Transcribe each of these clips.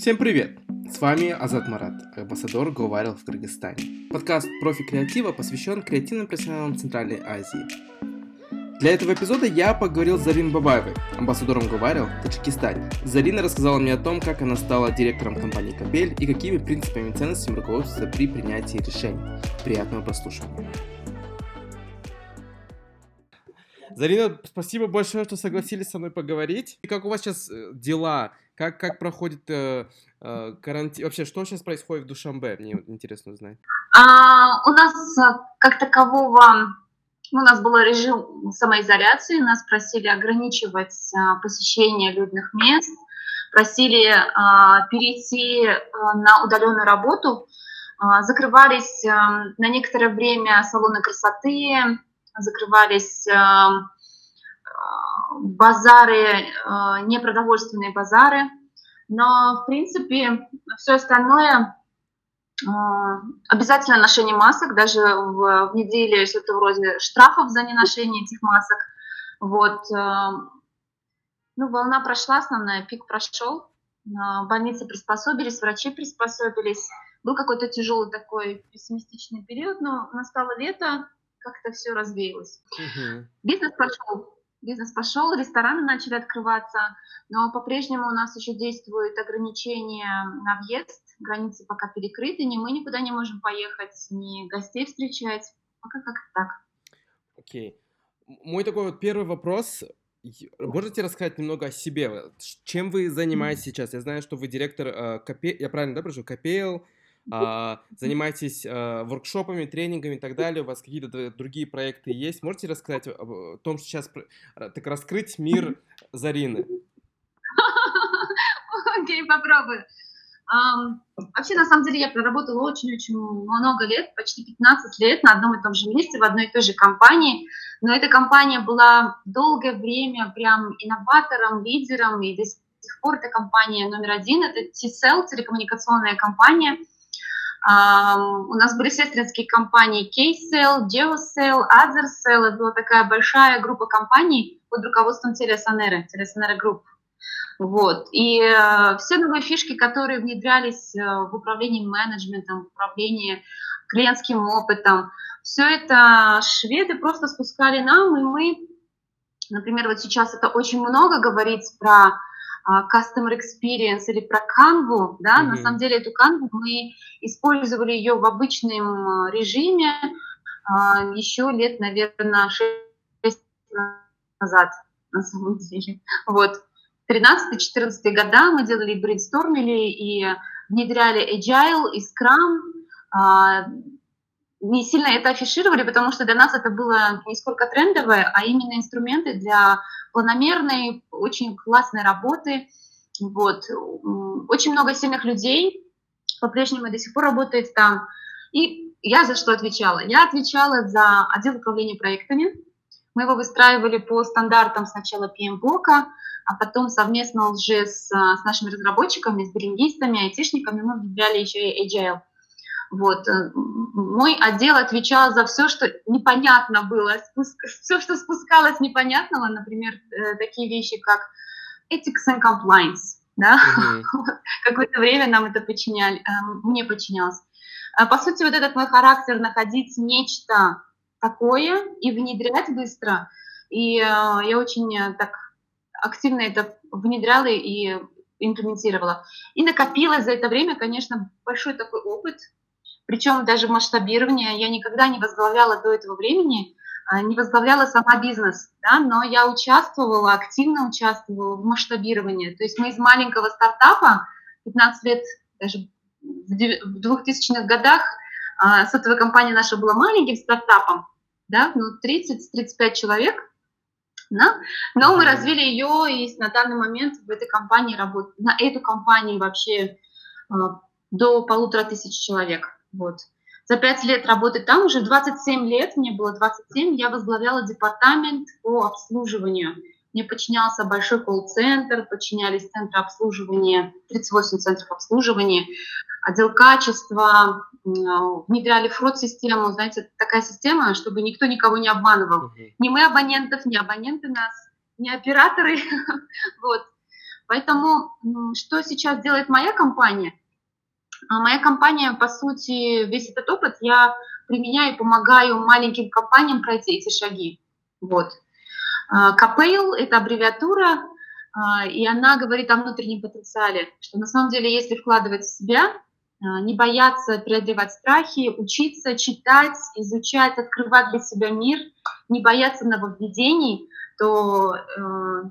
Всем привет! С вами Азат Марат, амбассадор GoViral в Кыргызстане. Подкаст «Профи креатива» посвящен креативным профессионалам Центральной Азии. Для этого эпизода я поговорил с Зариной Бабаевой, амбассадором GoViral в Таджикистане. Зарина рассказала мне о том, как она стала директором компании «Капель» и какими принципами и ценностями руководствуется при принятии решений. Приятного прослушивания! Зарина, спасибо большое, что согласились со мной поговорить. И как у вас сейчас э, дела? Как, как проходит э, э, карантин? Вообще, что сейчас происходит в Душамбе? Мне интересно узнать. А, у нас э, как такового, у нас был режим самоизоляции, нас просили ограничивать а, посещение людных мест, просили а, перейти на удаленную работу, а, закрывались а, на некоторое время салоны красоты, закрывались базары, непродовольственные базары, но, в принципе, все остальное обязательно ношение масок, даже внедрили что-то вроде штрафов за неношение этих масок. Вот. Ну, волна прошла, основная, пик прошел, больницы приспособились, врачи приспособились. Был какой-то тяжелый такой пессимистичный период, но настало лето, как-то все развеялось. Угу. Бизнес пошел, бизнес пошел, рестораны начали открываться, но по-прежнему у нас еще действуют ограничения на въезд, границы пока перекрыты, ни мы никуда не можем поехать, ни гостей встречать, пока как-то так. Окей. Okay. Мой такой вот первый вопрос. Можете рассказать немного о себе? Чем вы занимаетесь сейчас? Я знаю, что вы директор э, КП... Я правильно, да, прошу? А, занимаетесь а, воркшопами, тренингами и так далее, у вас какие-то другие проекты есть. Можете рассказать о том, что сейчас так раскрыть мир Зарины? Окей, попробую. Вообще, на самом деле, я проработала очень-очень много лет, почти 15 лет на одном и том же месте, в одной и той же компании. Но эта компания была долгое время прям инноватором, лидером, и до сих пор эта компания номер один. Это T-Cell, телекоммуникационная компания – у нас были сестринские компании Geocell, Azercell. Это была такая большая группа компаний под руководством TeliaSonera ы, TeliaSonera Group. Вот. И э, все новые фишки, которые внедрялись э, в управлении менеджментом, в управлении клиентским опытом, все это шведы просто спускали нам, и мы, например, вот сейчас это очень много говорить про customer experience или про Canva, да, mm-hmm. на самом деле эту Canva мы использовали ее в обычном а, режиме а, еще лет, наверное, 6 назад, на самом деле. Вот. 13-14 года мы делали брейнстормили и внедряли Agile и Scrum. Не сильно это афишировали, потому что для нас это было не сколько трендовое, а именно инструменты для планомерной, очень классной работы. Вот. Очень много сильных людей по-прежнему до сих пор работает там. И я за что отвечала? Я отвечала за отдел управления проектами. Мы его выстраивали по стандартам сначала PMBOK, а потом совместно уже с, с нашими разработчиками, с билингистами, айтишниками мы внедряли еще и Agile. Вот. Э, мой отдел отвечал за все, что непонятно было, все, что спускалось непонятного, например, э, такие вещи, как ethics and compliance. Да? Mm-hmm. Какое-то время нам это подчиняли, э, мне подчинялось. По сути, вот этот мой характер находить нечто такое и внедрять быстро. И я очень так активно это внедряла и имплементировала. И накопилось за это время, конечно, большой такой опыт, причем даже масштабирование я никогда не возглавляла до этого времени, а, не возглавляла сама бизнес, да, но я участвовала, активно участвовала в масштабировании. То есть мы из маленького стартапа, 15 лет, даже в 2000-х годах, а, сотовая компания наша была маленьким стартапом, да, ну, 30-35 человек, да? но мы развили ее, и на данный момент в этой компании работает, на эту компанию вообще а, до полутора тысяч человек. Вот. За пять лет работы там, уже 27 лет, мне было 27, я возглавляла департамент по обслуживанию. Мне подчинялся большой колл-центр, подчинялись центры обслуживания, 38 центров обслуживания, отдел качества, внедряли фрод-систему, знаете, такая система, чтобы никто никого не обманывал. Ни мы абонентов, ни абоненты нас, ни операторы. вот. Поэтому что сейчас делает моя компания? А моя компания, по сути, весь этот опыт я применяю и помогаю маленьким компаниям пройти эти шаги. Вот. КПЛ – это аббревиатура, и она говорит о внутреннем потенциале, что на самом деле, если вкладывать в себя, не бояться преодолевать страхи, учиться, читать, изучать, открывать для себя мир, не бояться нововведений, то э,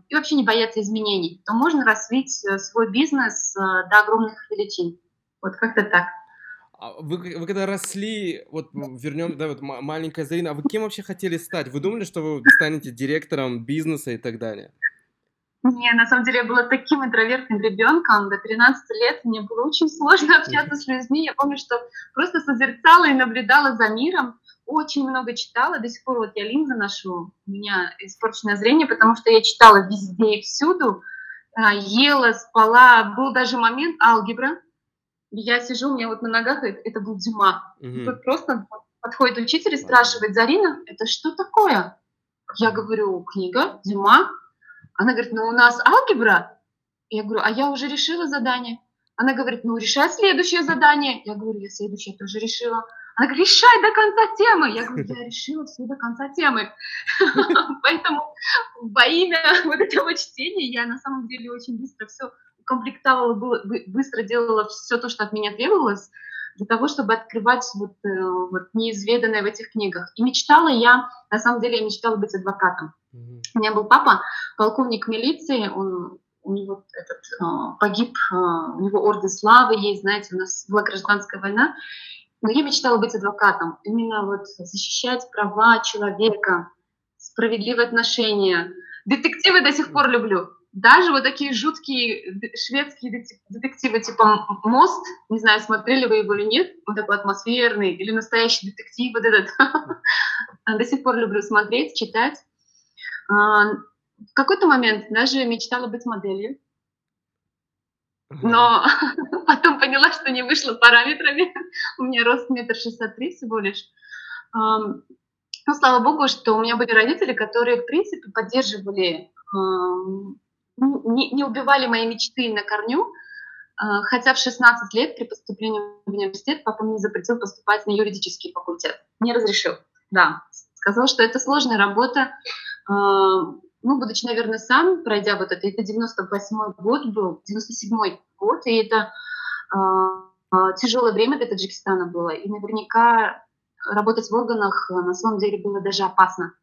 и вообще не бояться изменений, то можно развить э, свой бизнес э, до огромных величин. Вот как-то так. А вы, вы когда росли, вот вернем, да, вот маленькая Зарина, а вы кем вообще хотели стать? Вы думали, что вы станете директором бизнеса и так далее? Не, на самом деле я была таким интровертным ребенком. До 13 лет мне было очень сложно общаться с людьми. Я помню, что просто созерцала и наблюдала за миром. Очень много читала. До сих пор вот я линзы ношу. У меня испорченное зрение, потому что я читала везде и всюду. А, ела, спала. Был даже момент алгебра я сижу, у меня вот на ногах, это был Дюма. Угу. Тут просто подходит учитель и спрашивает, Зарина, это что такое? Я говорю, книга, Дюма. Она говорит, ну у нас алгебра. Я говорю, а я уже решила задание. Она говорит, ну решай следующее задание. Я говорю, я следующее тоже решила. Она говорит, решай до конца темы. Я говорю, я решила все до конца темы. Поэтому во имя вот этого чтения я на самом деле очень быстро все комплектовала, быстро делала все то, что от меня требовалось, для того, чтобы открывать вот, э, вот неизведанное в этих книгах. И мечтала я, на самом деле, я мечтала быть адвокатом. Mm-hmm. У меня был папа, полковник милиции, он у него этот, э, погиб, э, у него орден славы есть, знаете, у нас была гражданская война, но я мечтала быть адвокатом, именно вот защищать права человека, справедливые отношения. Детективы до сих пор люблю даже вот такие жуткие шведские детективы типа «Мост», не знаю, смотрели вы его или нет, он такой атмосферный, или «Настоящий детектив», вот этот, до сих пор люблю смотреть, читать. А, в какой-то момент даже мечтала быть моделью, но потом поняла, что не вышло параметрами. У меня рост метр шестьдесят три всего лишь. Ну, слава богу, что у меня были родители, которые, в принципе, поддерживали не, не убивали мои мечты на корню, а, хотя в 16 лет при поступлении в университет папа мне запретил поступать на юридический факультет. Не разрешил, да. Сказал, что это сложная работа. А, ну, будучи, наверное, сам, пройдя вот это, это 98 год был, 97 год, и это а, тяжелое время для Таджикистана было. И наверняка работать в органах на самом деле было даже опасно.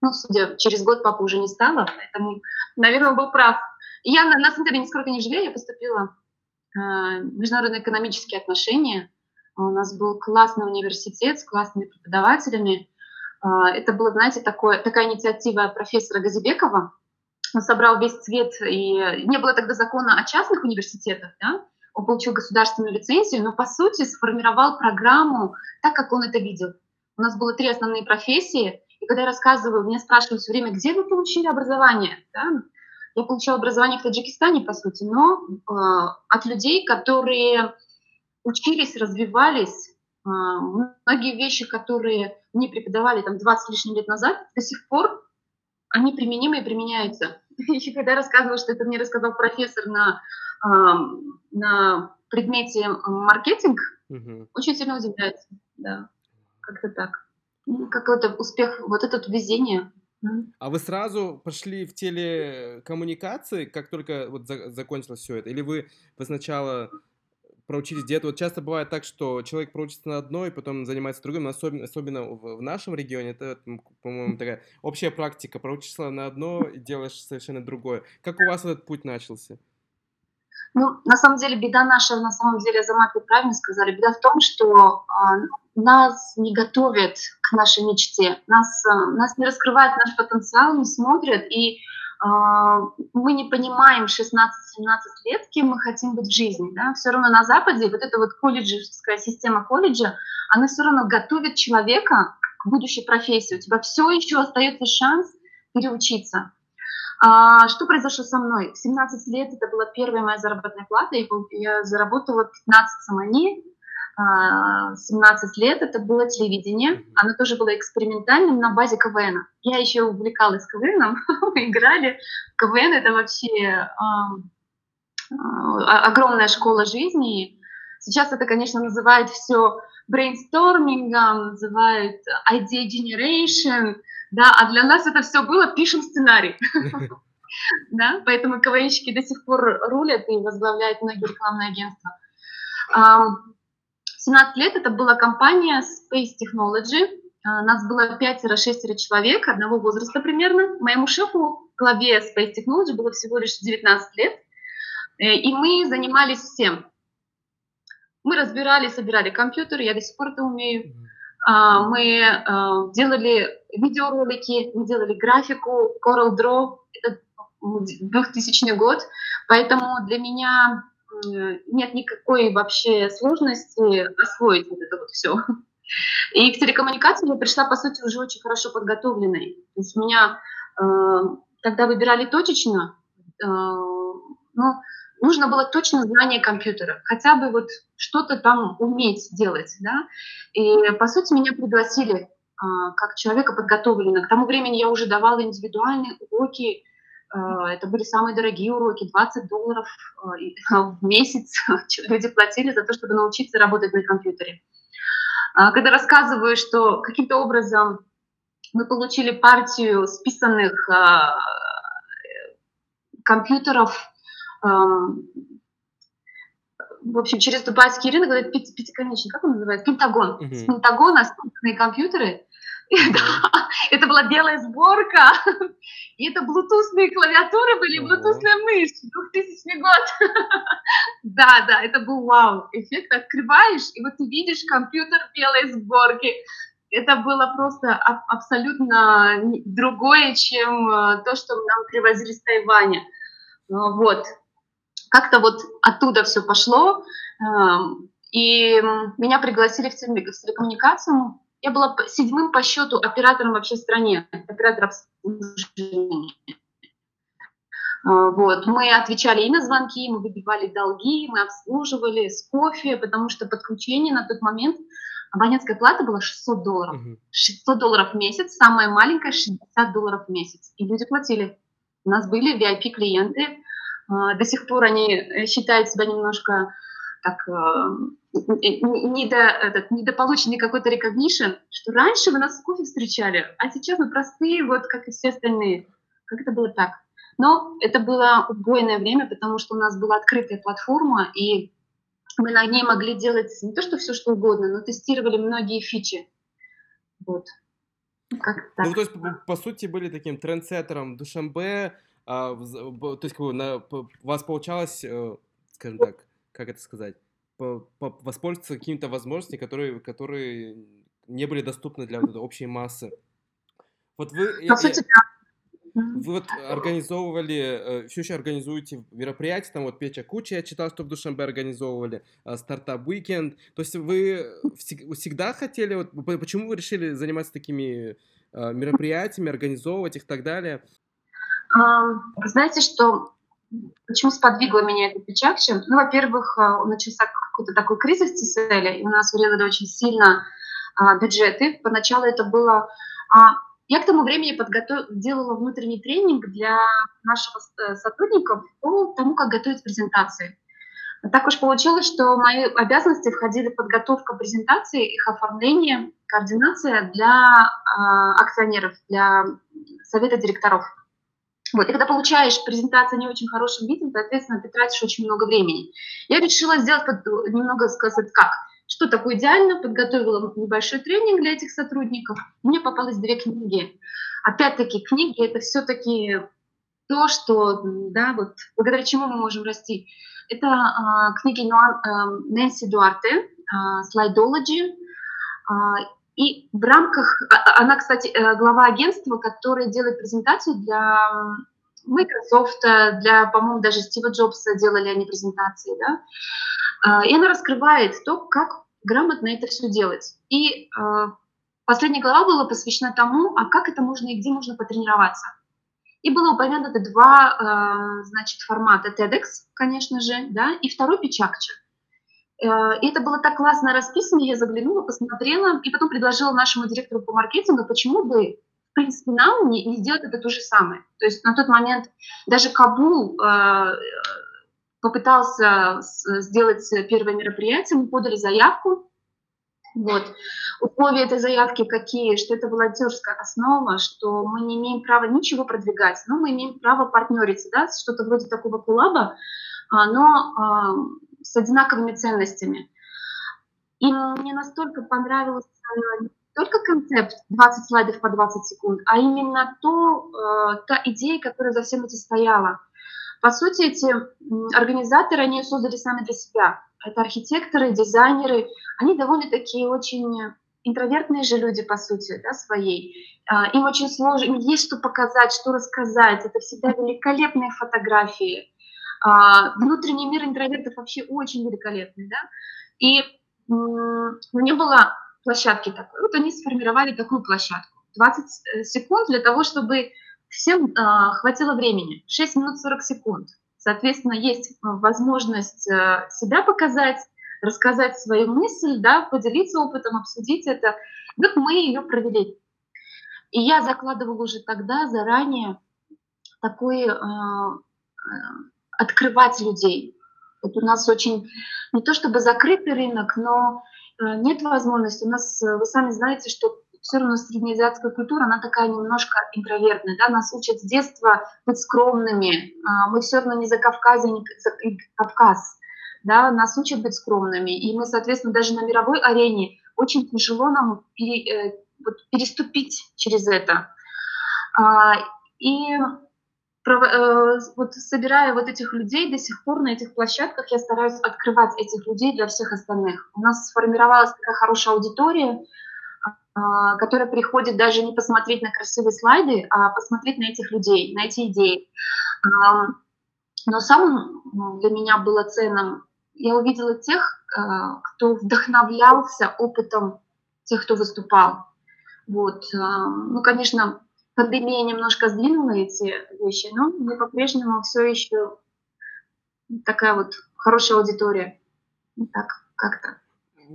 Ну, судя, через год папа уже не стало, поэтому, наверное, он был прав. я, на, на самом деле, нисколько не жалею, я поступила э, в экономические отношения. У нас был классный университет с классными преподавателями. Э, это была, знаете, такое, такая инициатива профессора Газибекова. Он собрал весь цвет, и не было тогда закона о частных университетах, да? он получил государственную лицензию, но, по сути, сформировал программу так, как он это видел. У нас было три основные профессии – когда я рассказываю, меня спрашивают все время, где вы получили образование? Да? Я получила образование в Таджикистане, по сути, но э, от людей, которые учились, развивались, э, многие вещи, которые мне преподавали там 20 с лишним лет назад, до сих пор они применимы и применяются. И когда я рассказываю, что это мне рассказал профессор на, э, на предмете маркетинг, угу. очень сильно удивляется. Да, как-то так какой-то успех, вот это везение. А вы сразу пошли в телекоммуникации, как только вот за, закончилось все это? Или вы, вы сначала проучились где-то? Вот часто бывает так, что человек проучится на одной, потом занимается другим, но особенно, особенно в, в нашем регионе, это, по-моему, такая общая практика. Проучишься на одно и делаешь совершенно другое. Как у вас этот путь начался? Ну, на самом деле, беда наша, на самом деле, Азамат, вы правильно сказали, беда в том, что а, нас не готовят к нашей мечте, нас, а, нас не раскрывает наш потенциал, не смотрят, и а, мы не понимаем 16-17 лет, кем мы хотим быть в жизни. Да? Все равно на Западе вот эта вот колледжевская система колледжа, она все равно готовит человека к будущей профессии. У тебя все еще остается шанс переучиться. А, что произошло со мной? В 17 лет это была первая моя заработная плата, и я заработала 15 самани. 17 лет, это было телевидение, оно тоже было экспериментальным на базе КВН. Я еще увлекалась КВНом, мы играли. КВН это вообще огромная школа жизни. Сейчас это, конечно, называют все брейнстормингом, называют idea generation, да, а для нас это все было пишем сценарий. Да, поэтому КВНщики до сих пор рулят и возглавляют многие рекламные агентства. 17 лет это была компания Space Technology. Нас было пятеро-шестеро человек, одного возраста примерно. Моему шефу, главе Space Technology, было всего лишь 19 лет. Э, и мы занимались всем. Мы разбирали, собирали компьютер, я до сих пор это умею. А, мы а, делали видеоролики, мы делали графику, Coral Draw, это 2000 год, поэтому для меня нет никакой вообще сложности освоить вот это вот все. И к телекоммуникации я пришла, по сути, уже очень хорошо подготовленной. То есть меня, э, когда выбирали точечно, э, ну, нужно было точно знание компьютера, хотя бы вот что-то там уметь делать, да. И, по сути, меня пригласили а, как человека подготовленного. К тому времени я уже давала индивидуальные уроки, а, это были самые дорогие уроки, 20 долларов а, в месяц люди платили за то, чтобы научиться работать на компьютере. Когда рассказываю, что каким-то образом мы получили партию списанных компьютеров в общем, через дубайский рынок, это пятиконечный, как он называется, пентагон. Uh-huh. С пентагона спутанные компьютеры. Uh-huh. это была белая сборка, и это блутусные клавиатуры были, блутусная мышь, 2000 год. да, да, это был вау. Эффект открываешь, и вот ты видишь компьютер белой сборки. Это было просто абсолютно другое, чем э, то, что нам привозили с Тайваня. Вот как-то вот оттуда все пошло. Эм, и меня пригласили в телекоммуникацию. Я была седьмым по счету оператором вообще в стране, оператором обслуживания. Э, вот. Мы отвечали и на звонки, мы выбивали долги, мы обслуживали с кофе, потому что подключение на тот момент абонентская плата была 600 долларов. 600 долларов в месяц, самая маленькая 60 долларов в месяц. И люди платили. У нас были VIP-клиенты, до сих пор они э, считают себя немножко так э, недо, этот, недополученный какой-то recognition, что раньше вы нас в кофе встречали, а сейчас мы простые, вот как и все остальные. Как это было так? Но это было убойное время, потому что у нас была открытая платформа, и мы на ней могли делать не то, что все что угодно, но тестировали многие фичи. Вот. Как так. Ну, то есть, по, по сути, были таким трендсеттером Душамбе, а, то есть, как бы, на, у вас получалось, э, скажем так, как это сказать, по, по, воспользоваться какими-то возможностями, которые, которые не были доступны для вот общей массы. Вот вы, я, я, вы вот организовывали, э, все еще организуете мероприятия, там вот Печа Куча, я читал, что в Душанбе организовывали, э, стартап Weekend. То есть вы всегда хотели, вот, почему вы решили заниматься такими мероприятиями, организовывать их и так далее? Знаете, что Почему сподвигло меня это печакче? Ну, во-первых, а, начался какой-то такой кризис в и у нас урезали очень сильно а, бюджеты. Поначалу это было... А, я к тому времени подготов... делала внутренний тренинг для наших э, сотрудников по тому, как готовить презентации. Так уж получилось, что в мои обязанности входили подготовка презентации, их оформление, координация для э, акционеров, для совета директоров. Вот, и когда получаешь презентацию не очень хорошем виде, соответственно, ты тратишь очень много времени. Я решила сделать под, немного сказать как. Что такое идеально? Подготовила небольшой тренинг для этих сотрудников. Мне попалось две книги. Опять-таки, книги — это все-таки то, что, да, вот, благодаря чему мы можем расти. Это э, книги Нэнси Дуарте, э, «Слайдологи», э, и в рамках, а, а, она, кстати, э, глава агентства, которое делает презентацию для Microsoft, для, по-моему, даже Стива Джобса делали они презентации, да, а, и она раскрывает то, как грамотно это все делать. И последняя глава была посвящена тому, а как это можно и где можно потренироваться. И было упомянуто два, значит, формата TEDx, конечно же, да, и второй Печакча. Э, и это было так классно расписано, я заглянула, посмотрела, и потом предложила нашему директору по маркетингу, почему бы, в принципе, нам не, не сделать это то же самое. То есть на тот момент даже Кабул э, попытался сделать первое мероприятие, мы подали заявку, вот. Условия этой заявки какие? Что это волонтерская основа, что мы не имеем права ничего продвигать, но мы имеем право партнериться, да, что-то вроде такого кулаба, а, но а, с одинаковыми ценностями. И мне настолько понравился не только концепт 20 слайдов по 20 секунд, а именно то, э, та идея, которая за всем этим стояла. По сути, эти организаторы, они создали сами для себя. Это архитекторы, дизайнеры. Они довольно такие очень интровертные же люди, по сути, да, своей. А, им очень сложно, им есть что показать, что рассказать. Это всегда великолепные фотографии. А, внутренний мир интровертов вообще очень великолепный, да. И не было площадки такой. Вот они сформировали такую площадку. 20 э, секунд для того, чтобы всем э, хватило времени. 6 минут 40 секунд. Соответственно, есть э, возможность э, себя показать, рассказать свою мысль, да, поделиться опытом, обсудить это. Вот мы ее провели. И я закладывала уже тогда заранее такой э, открывать людей. Вот у нас очень не то чтобы закрытый рынок, но э, нет возможности. У нас, вы сами знаете, что все равно среднеазиатская культура, она такая немножко интровертная, да, нас учат с детства быть скромными, а, мы все равно не за Кавказ, не за Кавказ, да, нас учат быть скромными, и мы, соответственно, даже на мировой арене очень тяжело нам э, переступить через это. А, и э, вот собирая вот этих людей до сих пор на этих площадках, я стараюсь открывать этих людей для всех остальных. У нас сформировалась такая хорошая аудитория, а, которая приходит даже не посмотреть на красивые слайды, а посмотреть на этих людей, на эти идеи. Но самым для меня было ценным, я увидела тех, а, кто вдохновлялся опытом тех, кто выступал. Вот. Ну, конечно, пандемия немножко сдвинула эти вещи, но мы по-прежнему все еще такая вот хорошая аудитория. Так, как-то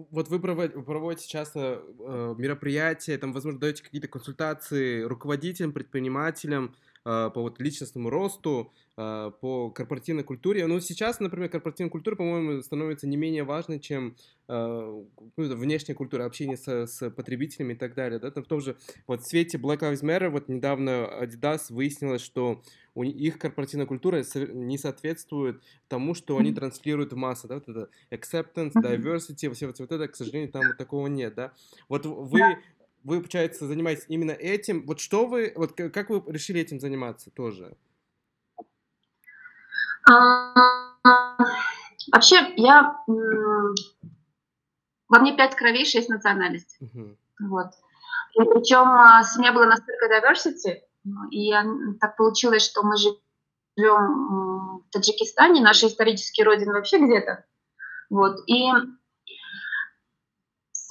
вот вы проводите часто э, мероприятия, там, возможно, даете какие-то консультации руководителям, предпринимателям по вот личностному росту, э, по корпоративной культуре. Но сейчас, например, корпоративная культура, по-моему, становится не менее важной, чем э, ну, внешняя культура, общение с, с потребителями и так далее. Да? Там в том же вот в свете Black Lives Matter вот недавно Adidas выяснилось, что у их корпоративная культура не соответствует тому, что они транслируют в массы, да, вот это acceptance, diversity, все вот, вот это, к сожалению, там вот такого нет, да. Вот вы, вы, получается, занимаетесь именно этим, вот что вы, вот как вы решили этим заниматься тоже? А, вообще, я во мне пять кровей, шесть национальностей. Uh-huh. Вот. И причем а, семья была настолько diversity, и так получилось, что мы живем в Таджикистане, наши исторические родины вообще где-то. Вот. И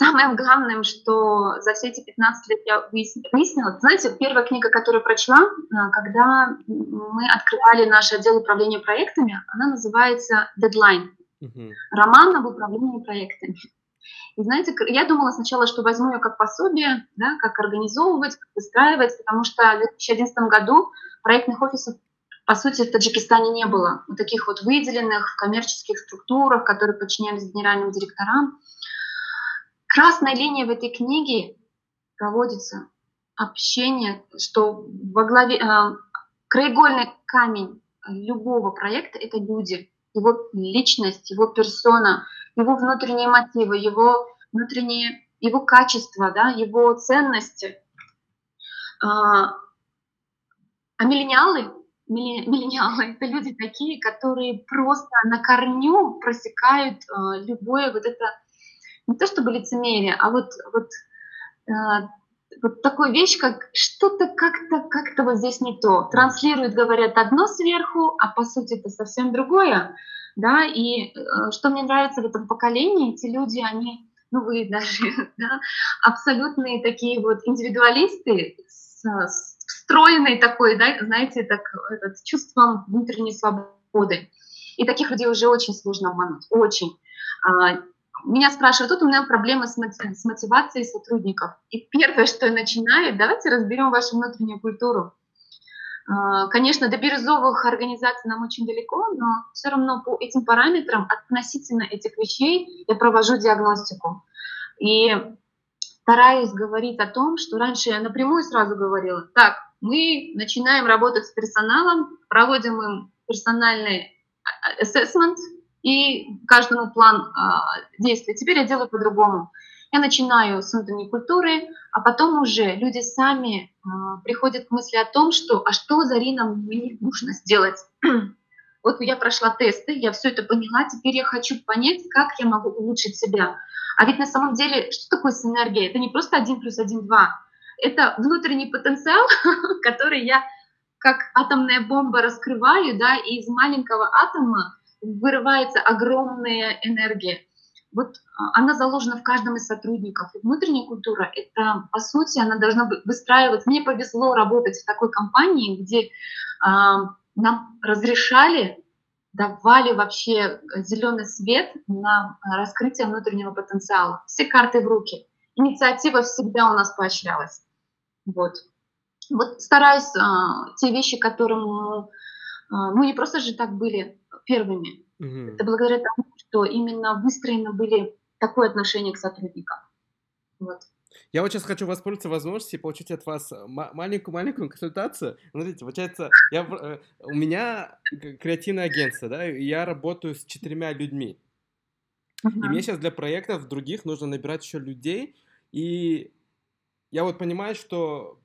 самым главным, что за все эти 15 лет я выяснила, знаете, первая книга, которую прочла, а, когда мы открывали наш отдел управления проектами, она называется «Deadline». Uh-huh. Роман об управлении проектами. И знаете, я думала сначала, что возьму ее как пособие, да, как организовывать, как выстраивать, потому что в 2011 году проектных офисов по сути, в Таджикистане не было. Вот таких вот выделенных в коммерческих структурах, которые подчинялись генеральным директорам. Красной линией в этой книге проводится общение, что во главе, э, краеугольный камень любого проекта – это люди, его личность, его персона – его внутренние мотивы, его внутренние, его качества, да, его ценности. А, а миллениалы, миллениалы – это люди такие, которые просто на корню просекают а, любое вот это, не то чтобы лицемерие, а вот, вот, а, вот такую вещь, как что-то как-то как-то вот здесь не то. Транслируют, говорят одно сверху, а по сути это совсем другое да, и э, что мне нравится в этом поколении, эти люди, они, ну вы даже, да, абсолютные такие вот индивидуалисты с, с встроенной такой, да, знаете, так, этот, чувством внутренней свободы. И таких людей уже очень сложно обмануть, очень. А, меня спрашивают, тут у меня проблема с, с мотивацией сотрудников. И первое, что я начинаю, давайте разберем вашу внутреннюю культуру. А, конечно, до бирюзовых организаций нам очень далеко, но все равно по этим параметрам относительно этих вещей я провожу диагностику. И стараюсь говорить о том, что раньше я напрямую сразу говорила, так, мы начинаем работать с персоналом, проводим им персональный assessment и каждому план а, действий. Теперь я делаю по-другому. Я начинаю с внутренней культуры, а потом уже люди сами а, приходят к мысли о том, что а что, Зарина, мне нужно сделать? вот я прошла тесты, я все это поняла, теперь я хочу понять, как я могу улучшить себя. А ведь на самом деле, что такое синергия? Это не просто один плюс один два. Это внутренний потенциал, который я как атомная бомба раскрываю, да, и из маленького атома вырывается огромная энергия. Вот а, она заложена в каждом из сотрудников. И внутренняя культура — это, по сути, она должна выстраиваться. Мне повезло работать в такой компании, где э, нам разрешали, давали вообще зеленый свет на раскрытие внутреннего потенциала. Все карты в руки. Инициатива всегда у нас поощрялась. Вот. Вот стараюсь э, те вещи, которым э, мы не просто же так были первыми. Угу. Это благодаря тому, что именно выстроены были такое отношение к сотрудникам. Вот. Я вот сейчас хочу воспользоваться возможностью и получить от вас маленькую-маленькую консультацию. Смотрите, получается, я, э, у меня креативное агентство, да, и я работаю с четырьмя людьми. Uh-huh. И мне сейчас для проектов других нужно набирать еще людей. И я вот понимаю, что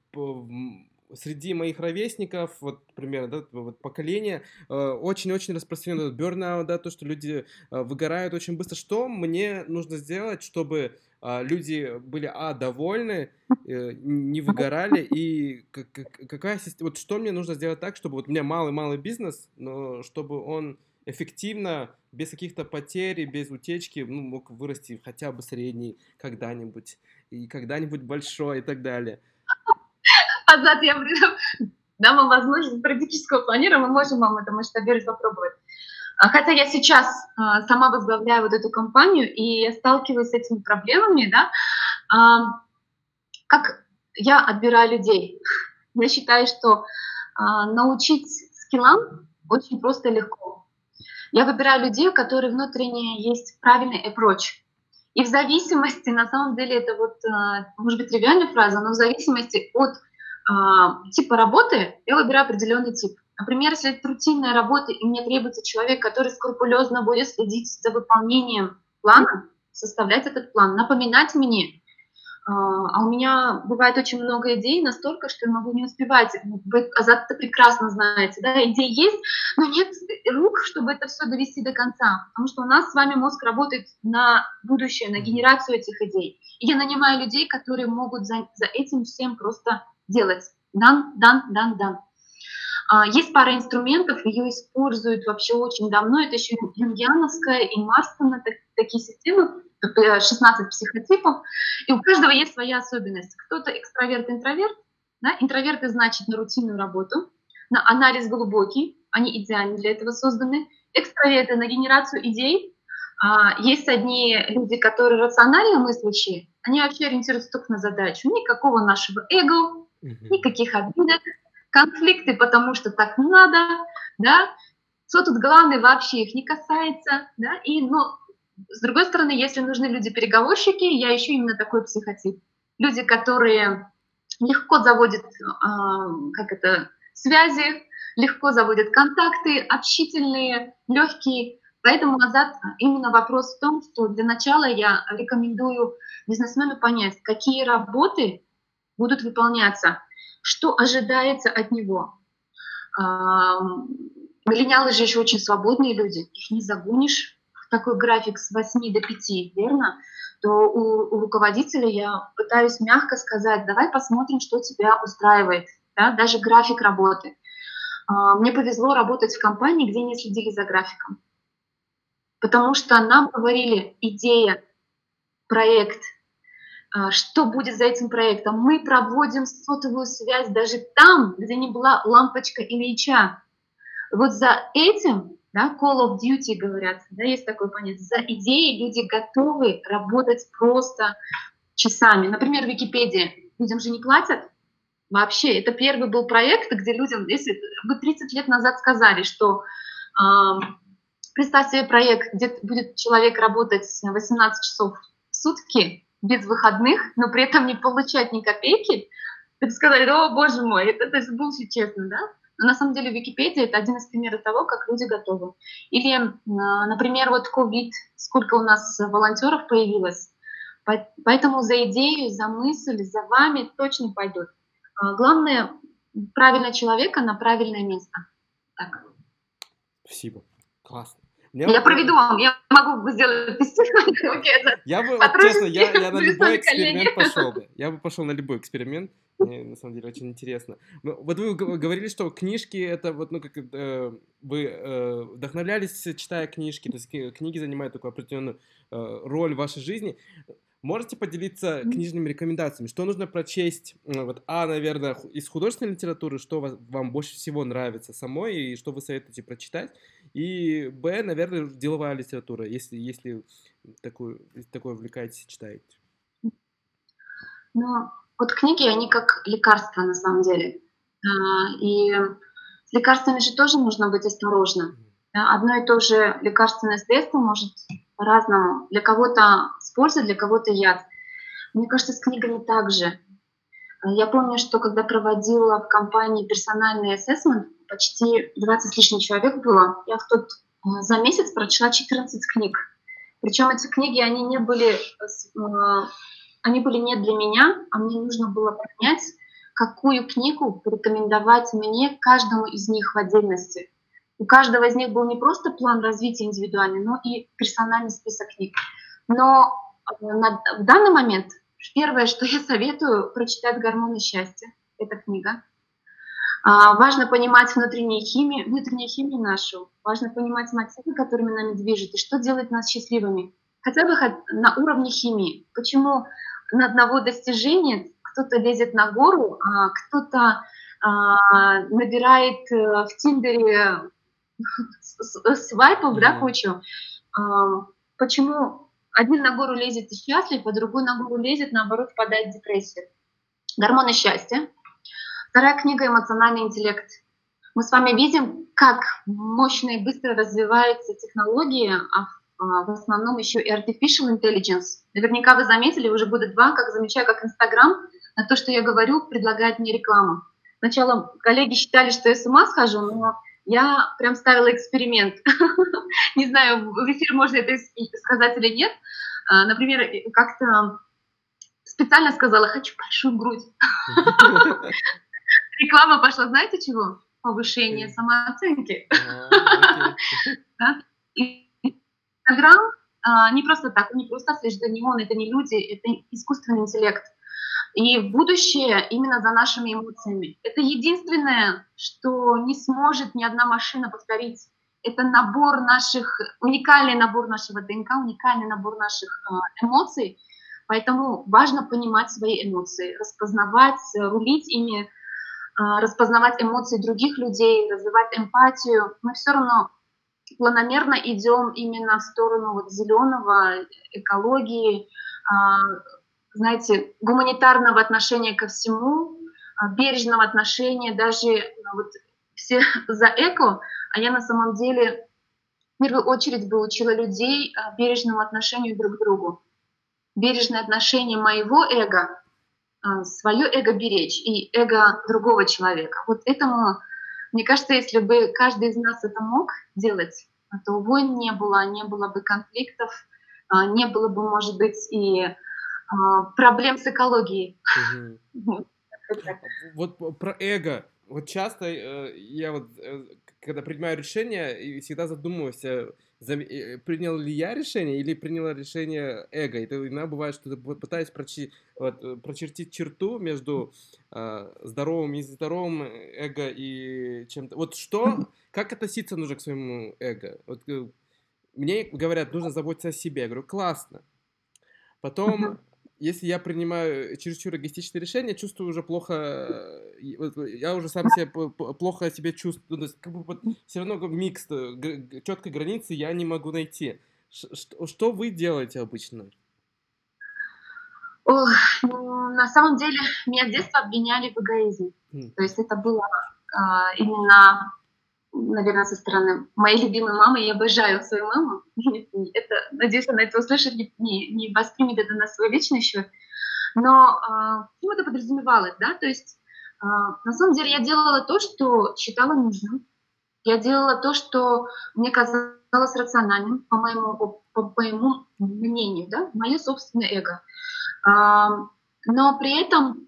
среди моих ровесников, вот примерно, да, вот поколение, э, очень-очень распространено burnout, да, то, что люди э, выгорают очень быстро. Что мне нужно сделать, чтобы э, люди были, а, довольны, не выгорали, и какая система, вот что мне нужно сделать так, чтобы вот у меня малый-малый бизнес, но чтобы он эффективно, без каких-то потерь, без утечки, ну, мог вырасти хотя бы средний когда-нибудь, и когда-нибудь большой и так далее. Азат, я дам вам возможность стратегического планирования, мы можем вам это масштабировать, попробовать. А, хотя я сейчас а, сама возглавляю вот эту компанию, и я сталкиваюсь с этими проблемами, да, а, как я отбираю людей. Я считаю, что научить скиллам очень просто и легко. Я выбираю людей, у которых внутренне есть правильный approach. И в зависимости, на самом деле, это вот, может быть, тривиальная фраза, но в зависимости от а, типа работы я выбираю определенный тип. Например, если это рутинная работа, и мне требуется человек, который скрупулезно будет следить за выполнением плана, составлять этот план, напоминать мне. А, а у меня бывает очень много идей, настолько, что я могу не успевать. Вы, Азат, это прекрасно знаете, да, идеи есть, но нет рук, чтобы это все довести до конца. Потому что у нас с вами мозг работает на будущее, на генерацию этих идей. И я нанимаю людей, которые могут за, за этим всем просто делать. Дан, дан, дан, дан. А, есть пара инструментов, ее используют вообще очень давно. Это еще юнгиановская и Марстона, так, такие системы, 16 психотипов. И у каждого есть своя особенность. Кто-то экстраверт-интроверт. Да? Интроверты значит на рутинную работу, на анализ глубокий, они идеально для этого созданы. Экстраверты на генерацию идей. А, есть одни люди, которые рационально мыслящие, они вообще ориентируются только на задачу. Никакого нашего эго, никаких обидок, конфликты, потому что так надо, да, что тут главное вообще их не касается, да, и, но с другой стороны, если нужны люди-переговорщики, я ищу именно такой психотип. Люди, которые легко заводят, э, как это, связи, легко заводят контакты, общительные, легкие. Поэтому назад именно вопрос в том, что для начала я рекомендую бизнесмену понять, какие работы будут выполняться, что ожидается от него. Миллениалы же еще очень свободные люди, их не загонишь в такой график с 8 до 5, верно? То у, у руководителя я пытаюсь мягко сказать, давай посмотрим, что тебя устраивает, да? даже график работы. Мне повезло работать в компании, где не следили за графиком. Потому что нам говорили идея, проект – а, что будет за этим проектом. Мы проводим сотовую связь даже там, где не была лампочка Ильича. Вот за этим да, Call of Duty говорят, да, есть такое понятие. За идеи люди готовы работать просто часами. Например, Википедия. Людям же не платят вообще. Это первый был проект, где людям, если вы 30 лет назад сказали, что э, представь себе проект, где будет человек работать 18 часов в сутки без выходных, но при этом не получать ни копейки, ты сказали, о, боже мой, это, это же честно, да? Но на самом деле Википедия это один из примеров того, как люди готовы. Или, например, вот COVID, сколько у нас волонтеров появилось. Поэтому за идею, за мысль, за вами точно пойдут. А, главное, правильно человека на правильное место. Так. Спасибо. Классно. Мне я проведу вам, я могу сделать тестирование. Я бы, честно, я, я на любой эксперимент пошел бы. Я бы пошел на любой эксперимент. Мне на самом деле очень интересно. Ну, вот вы говорили, что книжки это вот, ну, как э, вы э, вдохновлялись, читая книжки, то есть книги занимают такую определенную э, роль в вашей жизни. Можете поделиться книжными рекомендациями? Что нужно прочесть? Вот, а, наверное, из художественной литературы, что вам больше всего нравится самой и что вы советуете прочитать? И, б, наверное, деловая литература, если, если такую, такое увлекаетесь читаете. Ну, вот книги, они как лекарства на самом деле. А, и с лекарствами же тоже нужно быть осторожным. Одно и то же лекарственное средство может по-разному. Для кого-то с пользой, для кого-то яд. Мне кажется, с книгами также. Я помню, что когда проводила в компании персональный ассессмент, почти 20 с лишним человек было, я в тот э, за месяц прочла 14 книг. Причем эти книги, они не были, э, они были не для меня, а мне нужно было понять, какую книгу порекомендовать мне, каждому из них в отдельности. У каждого из них был не просто план развития индивидуальный, но и персональный список книг. Но э, на, в данный момент первое, что я советую, прочитать «Гормоны счастья». Это книга. А, важно понимать внутреннюю химию, внутреннюю химию нашу. Важно понимать мотивы, которыми нами движет, и что делает нас счастливыми. Хотя бы на уровне химии. Почему на одного достижения кто-то лезет на гору, а кто-то а, набирает э, в Тиндере свайпов, да, кучу. Почему один на гору лезет и счастлив, а другой на гору лезет, наоборот, впадает в депрессию? Гормоны счастья. Вторая книга «Эмоциональный интеллект». Мы с вами видим, как мощно и быстро развиваются технологии, а в основном еще и artificial intelligence. Наверняка вы заметили уже года два, как замечаю, как Инстаграм на то, что я говорю, предлагает мне рекламу. Сначала коллеги считали, что я с ума схожу, но я прям ставила эксперимент. Не знаю, в эфир можно это сказать или нет. А, например, как-то специально сказала, хочу большую грудь. Реклама пошла, знаете чего? Повышение самооценки. Инстаграм а, не просто так, не просто слежит за него, это не люди, это искусственный интеллект и будущее именно за нашими эмоциями. Это единственное, что не сможет ни одна машина повторить. Это набор наших, уникальный набор нашего ДНК, уникальный набор наших э, эмоций. Поэтому важно понимать свои эмоции, распознавать, рулить ими, э, распознавать эмоции других людей, развивать эмпатию. Мы все равно планомерно идем именно в сторону вот зеленого, экологии, а, знаете, гуманитарного отношения ко всему, а, бережного отношения, даже ну, вот все за эко, а я на самом деле в первую очередь бы учила людей а, бережному отношению друг к другу. Бережное отношение моего эго, а, свое эго беречь и эго другого человека. Вот этому, мне кажется, если бы каждый из нас это мог делать, то войн не было, не было бы конфликтов, не было бы, может быть, и а, проблем с экологией. Вот про эго. Вот часто э, я вот, э, когда принимаю решение, всегда задумываюсь, э, принял ли я решение или приняло решение эго. Это иногда бывает, что пытаюсь прочи, вот, прочертить черту между э, здоровым и нездоровым эго и чем-то. Вот что, как относиться нужно к своему эго? Вот, мне говорят, нужно заботиться о себе. Я говорю, классно. Потом если я принимаю чересчур эгоистичные решения, чувствую уже плохо, я уже сам себе плохо себя чувствую, то есть как бы вот все равно микс, четкой границы я не могу найти. Что, что вы делаете обычно? Ох, ну, на самом деле меня с детства обвиняли в эгоизме. Mm. То есть это было а, именно наверное, со стороны моей любимой мамы. Я обожаю свою маму. Это, надеюсь, она это услышит, не, не воспримет это на свой личный счет. Но э, ну, это подразумевалось, да, то есть э, на самом деле я делала то, что считала нужным. Я делала то, что мне казалось рациональным, по моему, по, по моему мнению, да, мое собственное эго. Э, но при этом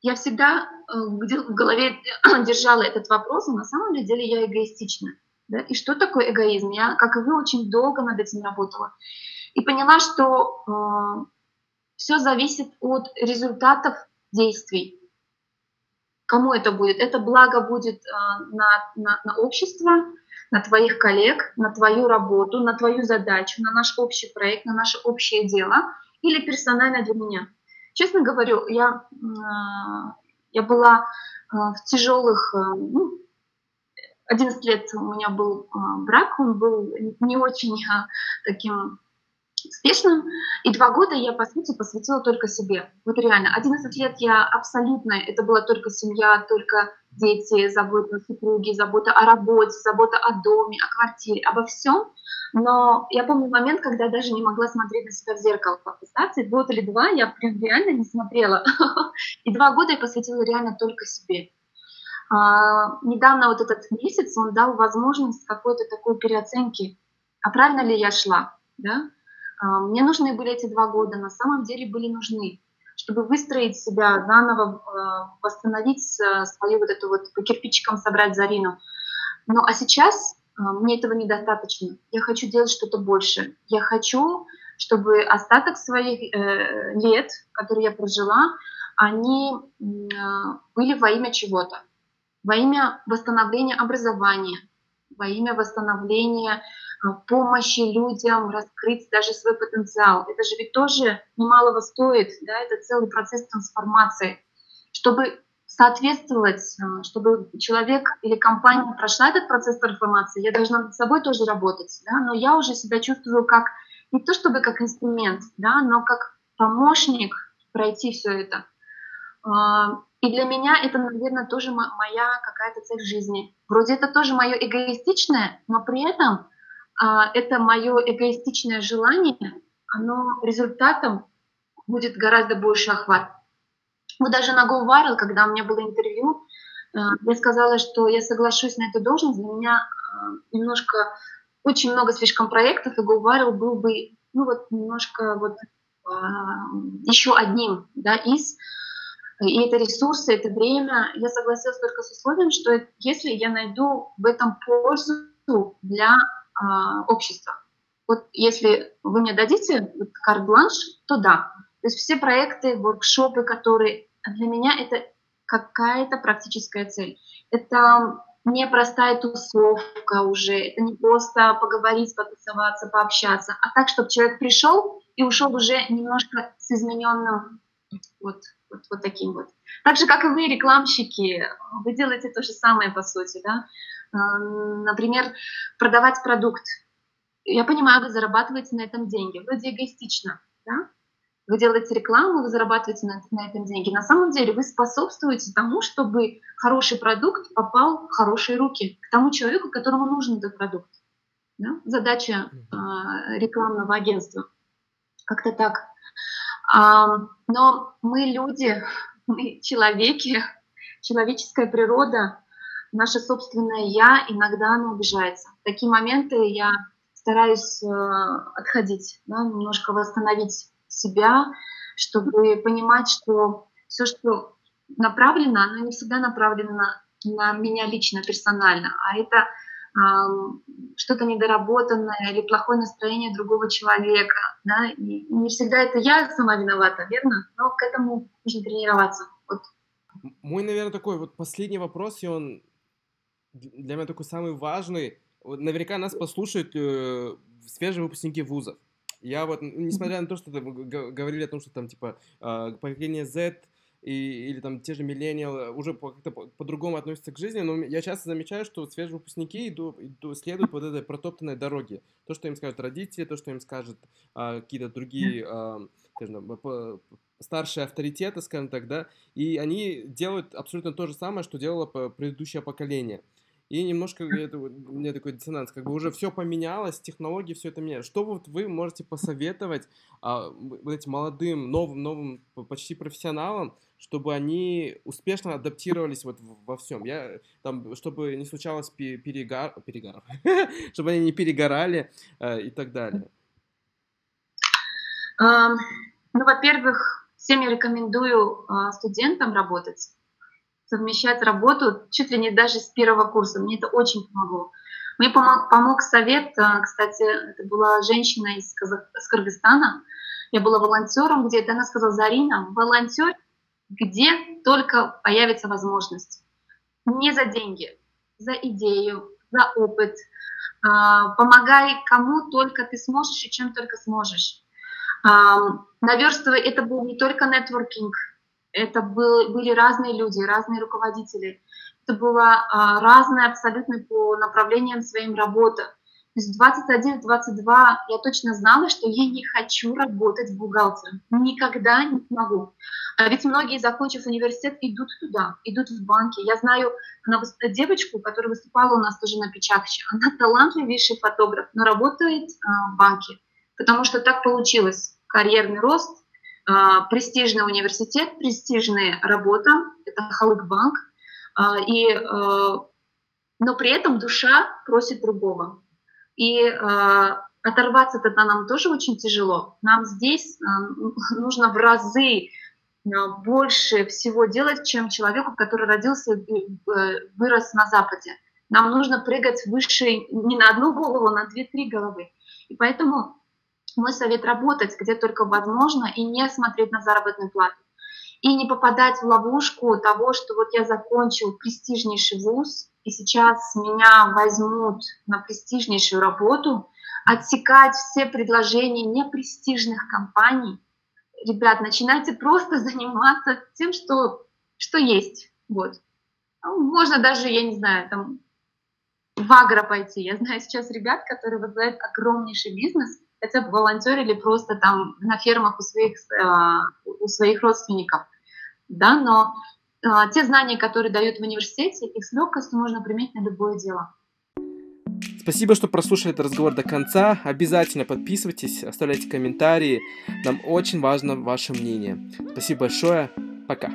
я всегда э, в голове держала этот вопрос, но на самом деле я эгоистична. Да? И что такое эгоизм? Я, как и вы, очень долго над этим работала. И поняла, что э, все зависит от результатов действий. Кому это будет? Это благо будет э, на, на, на общество, на твоих коллег, на твою работу, на твою задачу, на наш общий проект, на наше общее дело или персонально для меня. Честно говорю, я, а, я была а, в тяжелых, а, ну, 11 лет у меня был брак, он был не очень таким успешным, и два года я, по сути, посвятила только себе. Вот реально, 11 лет я абсолютно, это была только семья, только дети, забота о супруге, забота о работе, забота о доме, о квартире, обо всем. Но я помню момент, когда я даже не могла смотреть на себя в зеркало. Представьте, год или два я прям реально не смотрела. И два года я посвятила реально только себе. А, недавно вот этот месяц он дал возможность какой-то такой переоценки, а правильно ли я шла, да? А, мне нужны были эти два года, на самом деле были нужны, чтобы выстроить себя заново, а, восстановить э, свою вот эту вот по кирпичикам собрать Зарину. Ну а сейчас а, мне этого недостаточно. Я хочу делать что-то больше. Я хочу, чтобы остаток своих э, лет, которые я прожила, они э, были во имя чего-то. Во имя восстановления образования, во имя восстановления э, помощи людям раскрыть даже свой потенциал. Это же ведь тоже немалого стоит, да, это целый процесс трансформации. Чтобы соответствовать, э, чтобы человек или компания прошла этот процесс трансформации, я должна над собой тоже работать, да, но я уже себя чувствую как, не то чтобы как инструмент, да, но как помощник пройти все это. А, и для меня это, наверное, тоже моя какая-то цель жизни. Вроде это тоже мое эгоистичное, но при этом это мое эгоистичное желание, оно результатом будет гораздо больше охват. Вот даже на Go Viral, когда у меня было интервью, э, я сказала, что я соглашусь на эту должность. Для меня э, немножко очень много слишком проектов, и Go Viral был бы ну вот немножко вот э, еще одним да, из. И это ресурсы, это время. Я согласилась только с условием, что если я найду в этом пользу для общества. Вот если вы мне дадите карт-бланш, то да. То есть все проекты, воркшопы, которые а для меня это какая-то практическая цель. Это не простая тусовка уже, это не просто поговорить, потусоваться, пообщаться, а так, чтобы человек пришел и ушел уже немножко с измененным вот, вот, вот таким вот. Так же, как и вы, рекламщики, вы делаете то же самое, по сути, да. А, например, продавать продукт. Я понимаю, вы зарабатываете на этом деньги. Вроде эгоистично, да? вы делаете рекламу, вы зарабатываете на, на этом деньги. На самом деле вы способствуете тому, чтобы хороший продукт попал в хорошие руки к тому человеку, которому нужен этот продукт. Да? Задача э, рекламного агентства. Как-то так. Но мы люди, мы человеки, человеческая природа, наше собственное «я» иногда оно обижается. В такие моменты я стараюсь э, отходить, да, немножко восстановить себя, чтобы понимать, что все, что направлено, оно не всегда направлено на, меня лично, персонально, а это что-то недоработанное или плохое настроение другого человека. Да? И не всегда это я сама виновата, верно? Но к этому нужно тренироваться. Вот. Мой, наверное, такой вот последний вопрос, и он для меня такой самый важный. Наверняка нас послушают э, свежие выпускники вузов. Я вот, несмотря на то, что говорили о том, что там, типа, а, поколение Z и, или там те же миллениалы уже как-то по-другому относятся к жизни, но я часто замечаю, что свежие выпускники идут, идут, следуют вот этой протоптанной дороге. То, что им скажут родители, то, что им скажут а, какие-то другие, а, скажем, старшие авторитеты, скажем так, да, и они делают абсолютно то же самое, что делало предыдущее поколение. И немножко это, у меня такой диссонанс, как бы уже все поменялось, технологии, все это меняется. Что вот вы можете посоветовать а, вот этим молодым, новым, новым почти профессионалам, чтобы они успешно адаптировались вот во всем? Я там, чтобы не случалось перегар, перегар, чтобы они не перегорали э, и так далее. Ну, во-первых, всем я рекомендую uh, студентам работать совмещать работу чуть ли не даже с первого курса. Мне это очень помогло. Мне помог, помог совет, э, кстати, это была женщина из, Казах, из Кыргызстана. Я была волонтером где-то. Она сказала, Зарина, волонтер, где только появится возможность. Не за деньги, за идею, за опыт. А, помогай кому только ты сможешь и чем только сможешь. Наверстывай, это был не только нетворкинг, это был, были разные люди, разные руководители. Это было а, разное абсолютно по направлениям своим работы. То есть 21-22 я точно знала, что я не хочу работать бухгалтером. Никогда не могу. А ведь многие, закончив университет, идут туда, идут в банки. Я знаю она, девочку, которая выступала у нас тоже на печатке. Она талантливейший фотограф, но работает а, в банке, потому что так получилось. Карьерный рост, престижный университет, престижная работа, это Халыкбанк, а, и, а, но при этом душа просит другого. И оторваться-то нам тоже очень тяжело. Нам здесь нужно в разы больше всего делать, чем человеку, который родился и вырос на Западе. Нам нужно прыгать выше не на одну голову, а на две-три головы. И поэтому мой совет работать где только возможно и не смотреть на заработную плату. И не попадать в ловушку того, что вот я закончил престижнейший вуз, и сейчас меня возьмут на престижнейшую работу, отсекать все предложения непрестижных компаний. Ребят, начинайте просто заниматься тем, что, что есть. Вот. Ну, можно даже, я не знаю, там в агро пойти. Я знаю сейчас ребят, которые возглавляют огромнейший бизнес – хотя бы волонтерили просто там на фермах у своих, э, у своих родственников. Да, но э, те знания, которые дают в университете, их с легкостью можно применить на любое дело. Спасибо, что прослушали этот разговор до конца. Обязательно подписывайтесь, оставляйте комментарии. Нам очень важно ваше мнение. Спасибо большое. Пока.